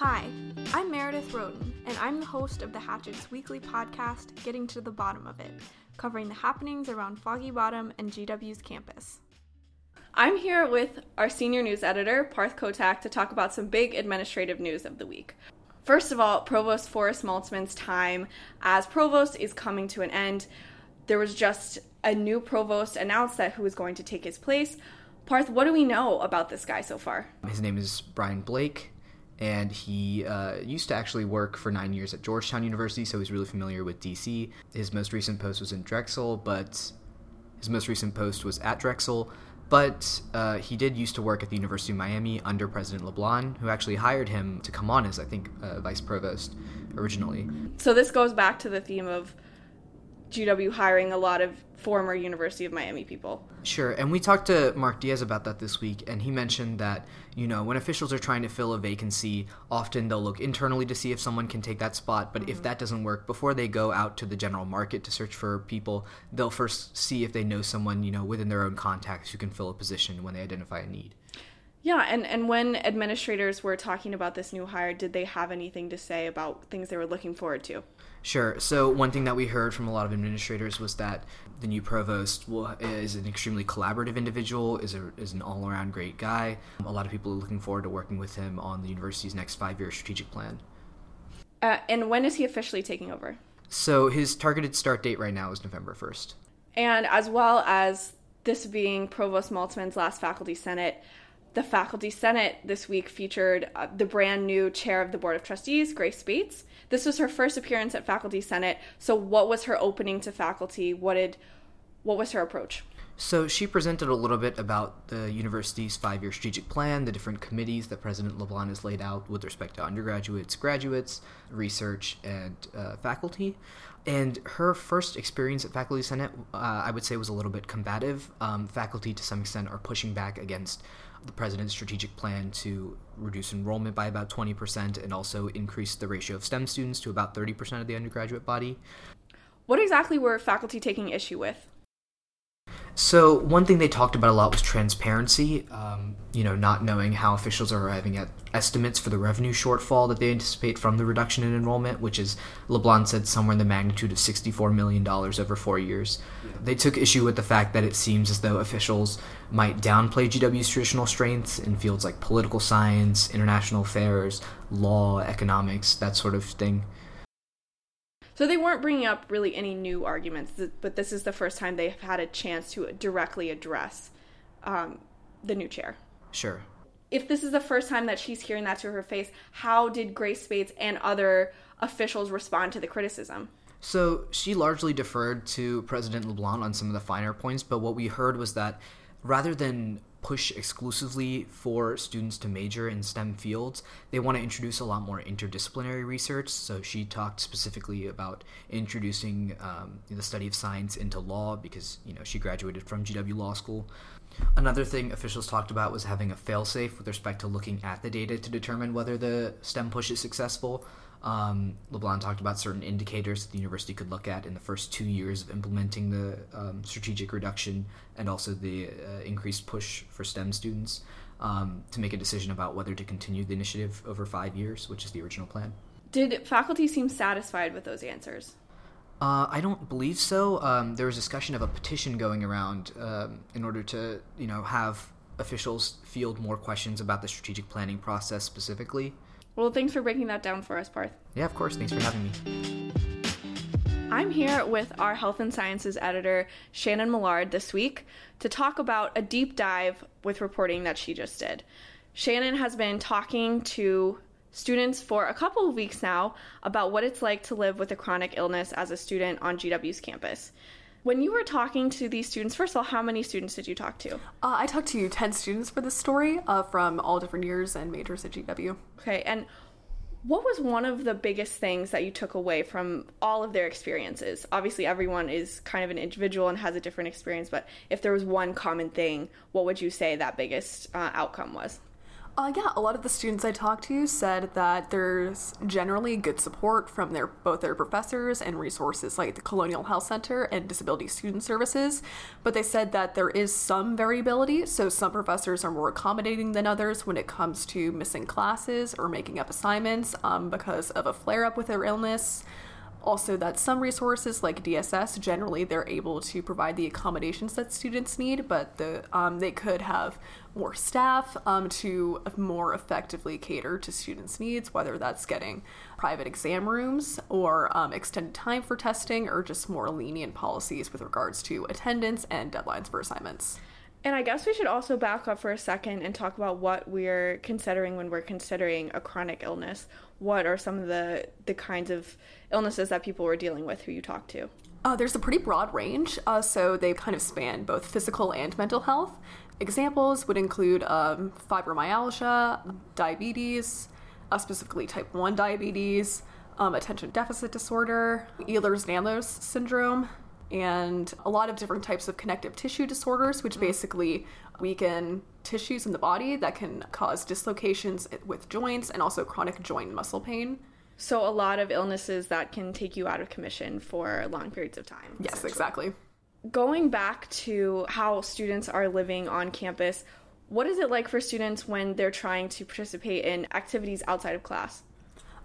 Hi, I'm Meredith Roaten, and I'm the host of the Hatchets weekly podcast, Getting to the Bottom of It, covering the happenings around Foggy Bottom and GW's campus. I'm here with our senior news editor, Parth Kotak, to talk about some big administrative news of the week. First of all, Provost Forrest Maltzman's time as provost is coming to an end. There was just a new provost announced that who is going to take his place. Parth, what do we know about this guy so far? His name is Brian Blake and he uh, used to actually work for nine years at Georgetown University, so he's really familiar with DC. His most recent post was in Drexel, but his most recent post was at Drexel. But uh, he did used to work at the University of Miami under President LeBlanc, who actually hired him to come on as, I think, uh, vice provost originally. So this goes back to the theme of GW hiring a lot of former University of Miami people. Sure, and we talked to Mark Diaz about that this week, and he mentioned that, you know, when officials are trying to fill a vacancy, often they'll look internally to see if someone can take that spot, but mm-hmm. if that doesn't work, before they go out to the general market to search for people, they'll first see if they know someone, you know, within their own contacts who can fill a position when they identify a need. Yeah, and, and when administrators were talking about this new hire, did they have anything to say about things they were looking forward to? Sure. So one thing that we heard from a lot of administrators was that the new provost will, is an extremely collaborative individual, is a, is an all around great guy. A lot of people are looking forward to working with him on the university's next five year strategic plan. Uh, and when is he officially taking over? So his targeted start date right now is November first. And as well as this being Provost Maltzman's last faculty senate, the faculty senate this week featured uh, the brand new chair of the board of trustees, Grace Speights this was her first appearance at Faculty Senate. So, what was her opening to faculty? What did, what was her approach? So she presented a little bit about the university's five-year strategic plan, the different committees that President LeBlanc has laid out with respect to undergraduates, graduates, research, and uh, faculty. And her first experience at Faculty Senate, uh, I would say, was a little bit combative. Um, faculty, to some extent, are pushing back against the president's strategic plan to reduce enrollment by about 20% and also increase the ratio of STEM students to about 30% of the undergraduate body. What exactly were faculty taking issue with? So one thing they talked about a lot was transparency. Um, you know, not knowing how officials are arriving at estimates for the revenue shortfall that they anticipate from the reduction in enrollment, which is LeBlanc said somewhere in the magnitude of sixty-four million dollars over four years. They took issue with the fact that it seems as though officials might downplay GW's traditional strengths in fields like political science, international affairs, law, economics, that sort of thing. So they weren't bringing up really any new arguments, but this is the first time they've had a chance to directly address um, the new chair. Sure. If this is the first time that she's hearing that to her face, how did Grace Speights and other officials respond to the criticism? So she largely deferred to President LeBlanc on some of the finer points, but what we heard was that rather than push exclusively for students to major in STEM fields. They want to introduce a lot more interdisciplinary research. So she talked specifically about introducing um, the study of science into law because you know she graduated from GW Law School. Another thing officials talked about was having a failsafe with respect to looking at the data to determine whether the STEM push is successful. Um, LeBlanc talked about certain indicators that the university could look at in the first two years of implementing the um, strategic reduction and also the uh, increased push for STEM students um, to make a decision about whether to continue the initiative over five years, which is the original plan. Did faculty seem satisfied with those answers? Uh, I don't believe so. Um, there was discussion of a petition going around um, in order to, you know, have officials field more questions about the strategic planning process specifically. Well, thanks for breaking that down for us, Parth. Yeah, of course. Thanks for having me. I'm here with our health and sciences editor, Shannon Millard, this week to talk about a deep dive with reporting that she just did. Shannon has been talking to students for a couple of weeks now about what it's like to live with a chronic illness as a student on GW's campus. When you were talking to these students, first of all, how many students did you talk to? Uh, I talked to 10 students for this story uh, from all different years and majors at GW. Okay, and what was one of the biggest things that you took away from all of their experiences? Obviously, everyone is kind of an individual and has a different experience, but if there was one common thing, what would you say that biggest uh, outcome was? Uh, yeah, a lot of the students I talked to said that there's generally good support from their both their professors and resources like the Colonial Health Center and Disability Student Services, but they said that there is some variability. So some professors are more accommodating than others when it comes to missing classes or making up assignments um, because of a flare up with their illness also that some resources like dss generally they're able to provide the accommodations that students need but the um, they could have more staff um, to more effectively cater to students needs whether that's getting private exam rooms or um, extended time for testing or just more lenient policies with regards to attendance and deadlines for assignments and I guess we should also back up for a second and talk about what we're considering when we're considering a chronic illness. What are some of the the kinds of illnesses that people were dealing with who you talked to? Uh, there's a pretty broad range, uh, so they kind of span both physical and mental health. Examples would include um, fibromyalgia, diabetes, uh, specifically type 1 diabetes, um, attention deficit disorder, Ehlers-Danlos syndrome, and a lot of different types of connective tissue disorders, which mm. basically weaken tissues in the body that can cause dislocations with joints and also chronic joint muscle pain. So, a lot of illnesses that can take you out of commission for long periods of time. Yes, exactly. Going back to how students are living on campus, what is it like for students when they're trying to participate in activities outside of class?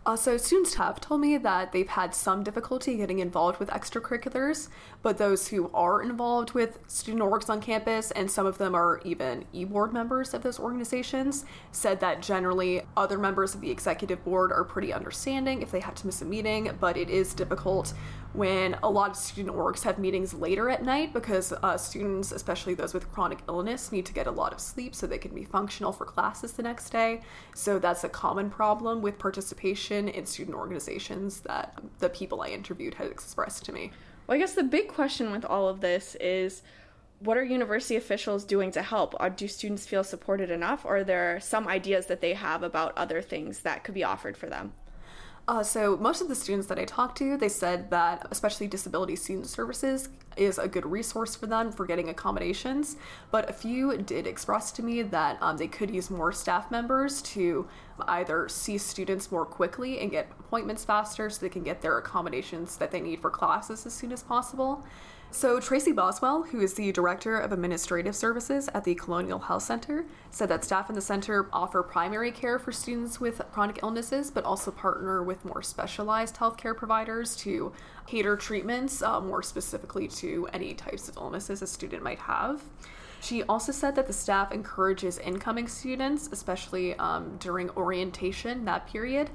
Uh, so, students have told me that they've had some difficulty getting involved with extracurriculars, but those who are involved with student orgs on campus, and some of them are even e board members of those organizations, said that generally other members of the executive board are pretty understanding if they had to miss a meeting, but it is difficult when a lot of student orgs have meetings later at night because uh, students, especially those with chronic illness, need to get a lot of sleep so they can be functional for classes the next day. So that's a common problem with participation in student organizations that the people I interviewed had expressed to me. Well, I guess the big question with all of this is what are university officials doing to help? Or do students feel supported enough? Or are there some ideas that they have about other things that could be offered for them? Uh, so most of the students that I talked to, they said that especially disability student services is a good resource for them for getting accommodations. But a few did express to me that um, they could use more staff members to either see students more quickly and get appointments faster so they can get their accommodations that they need for classes as soon as possible. So, Tracy Boswell, who is the Director of Administrative Services at the Colonial Health Center, said that staff in the center offer primary care for students with chronic illnesses, but also partner with more specialized healthcare providers to cater treatments uh, more specifically to any types of illnesses a student might have. She also said that the staff encourages incoming students, especially um, during orientation, that period,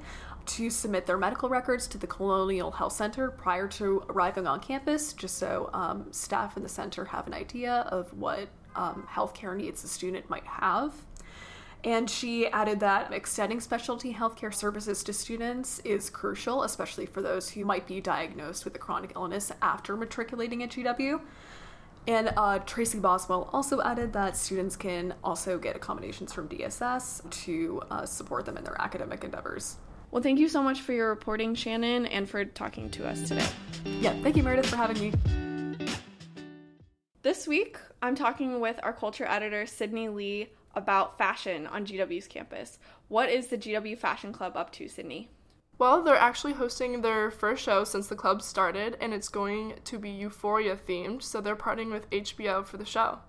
to submit their medical records to the Colonial Health Center prior to arriving on campus, just so um, staff in the center have an idea of what um, healthcare needs a student might have. And she added that extending specialty healthcare services to students is crucial, especially for those who might be diagnosed with a chronic illness after matriculating at GW. And uh, Tracy Boswell also added that students can also get accommodations from DSS to uh, support them in their academic endeavors. Well, thank you so much for your reporting, Shannon, and for talking to us today. Yeah, thank you, Meredith, for having me. This week, I'm talking with our culture editor, Sydney Lee, about fashion on GW's campus. What is the GW Fashion Club up to, Sydney? Well, they're actually hosting their first show since the club started, and it's going to be Euphoria themed, so they're partnering with HBO for the show.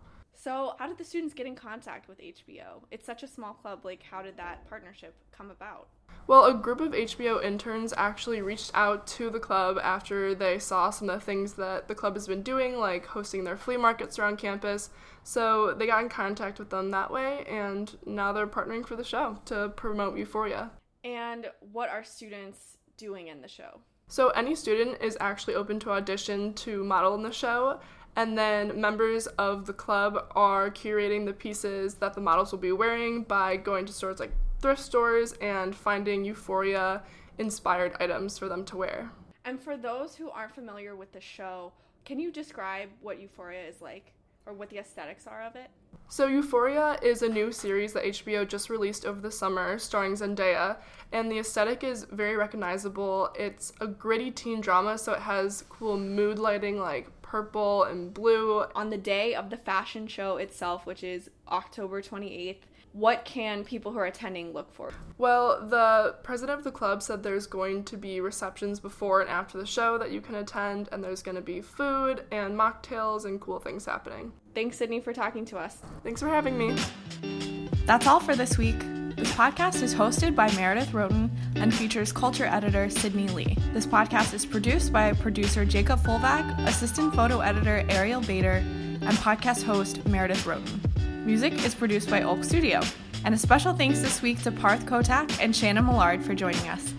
So, how did the students get in contact with HBO? It's such a small club, like, how did that partnership come about? Well, a group of HBO interns actually reached out to the club after they saw some of the things that the club has been doing, like hosting their flea markets around campus. So they got in contact with them that way, and now they're partnering for the show to promote Euphoria. And what are students doing in the show? So any student is actually open to audition to model in the show, and then members of the club are curating the pieces that the models will be wearing by going to stores like thrift stores and finding euphoria inspired items for them to wear. And for those who aren't familiar with the show, can you describe what Euphoria is like or what the aesthetics are of it? So, Euphoria is a new series that HBO just released over the summer starring Zendaya, and the aesthetic is very recognizable. It's a gritty teen drama, so it has cool mood lighting like purple and blue. On the day of the fashion show itself, which is October 28th, what can people who are attending look for? Well, the president of the club said there's going to be receptions before and after the show that you can attend, and there's going to be food and mocktails and cool things happening. Thanks, Sydney, for talking to us. Thanks for having me. That's all for this week. This podcast is hosted by Meredith Roaten and features culture editor Sydney Lee. This podcast is produced by producer Jacob Fulvack, assistant photo editor Ariel Bader, and podcast host Meredith Roaten. Music is produced by Oak Studio. And a special thanks this week to Parth Kotak and Shannon Millard for joining us.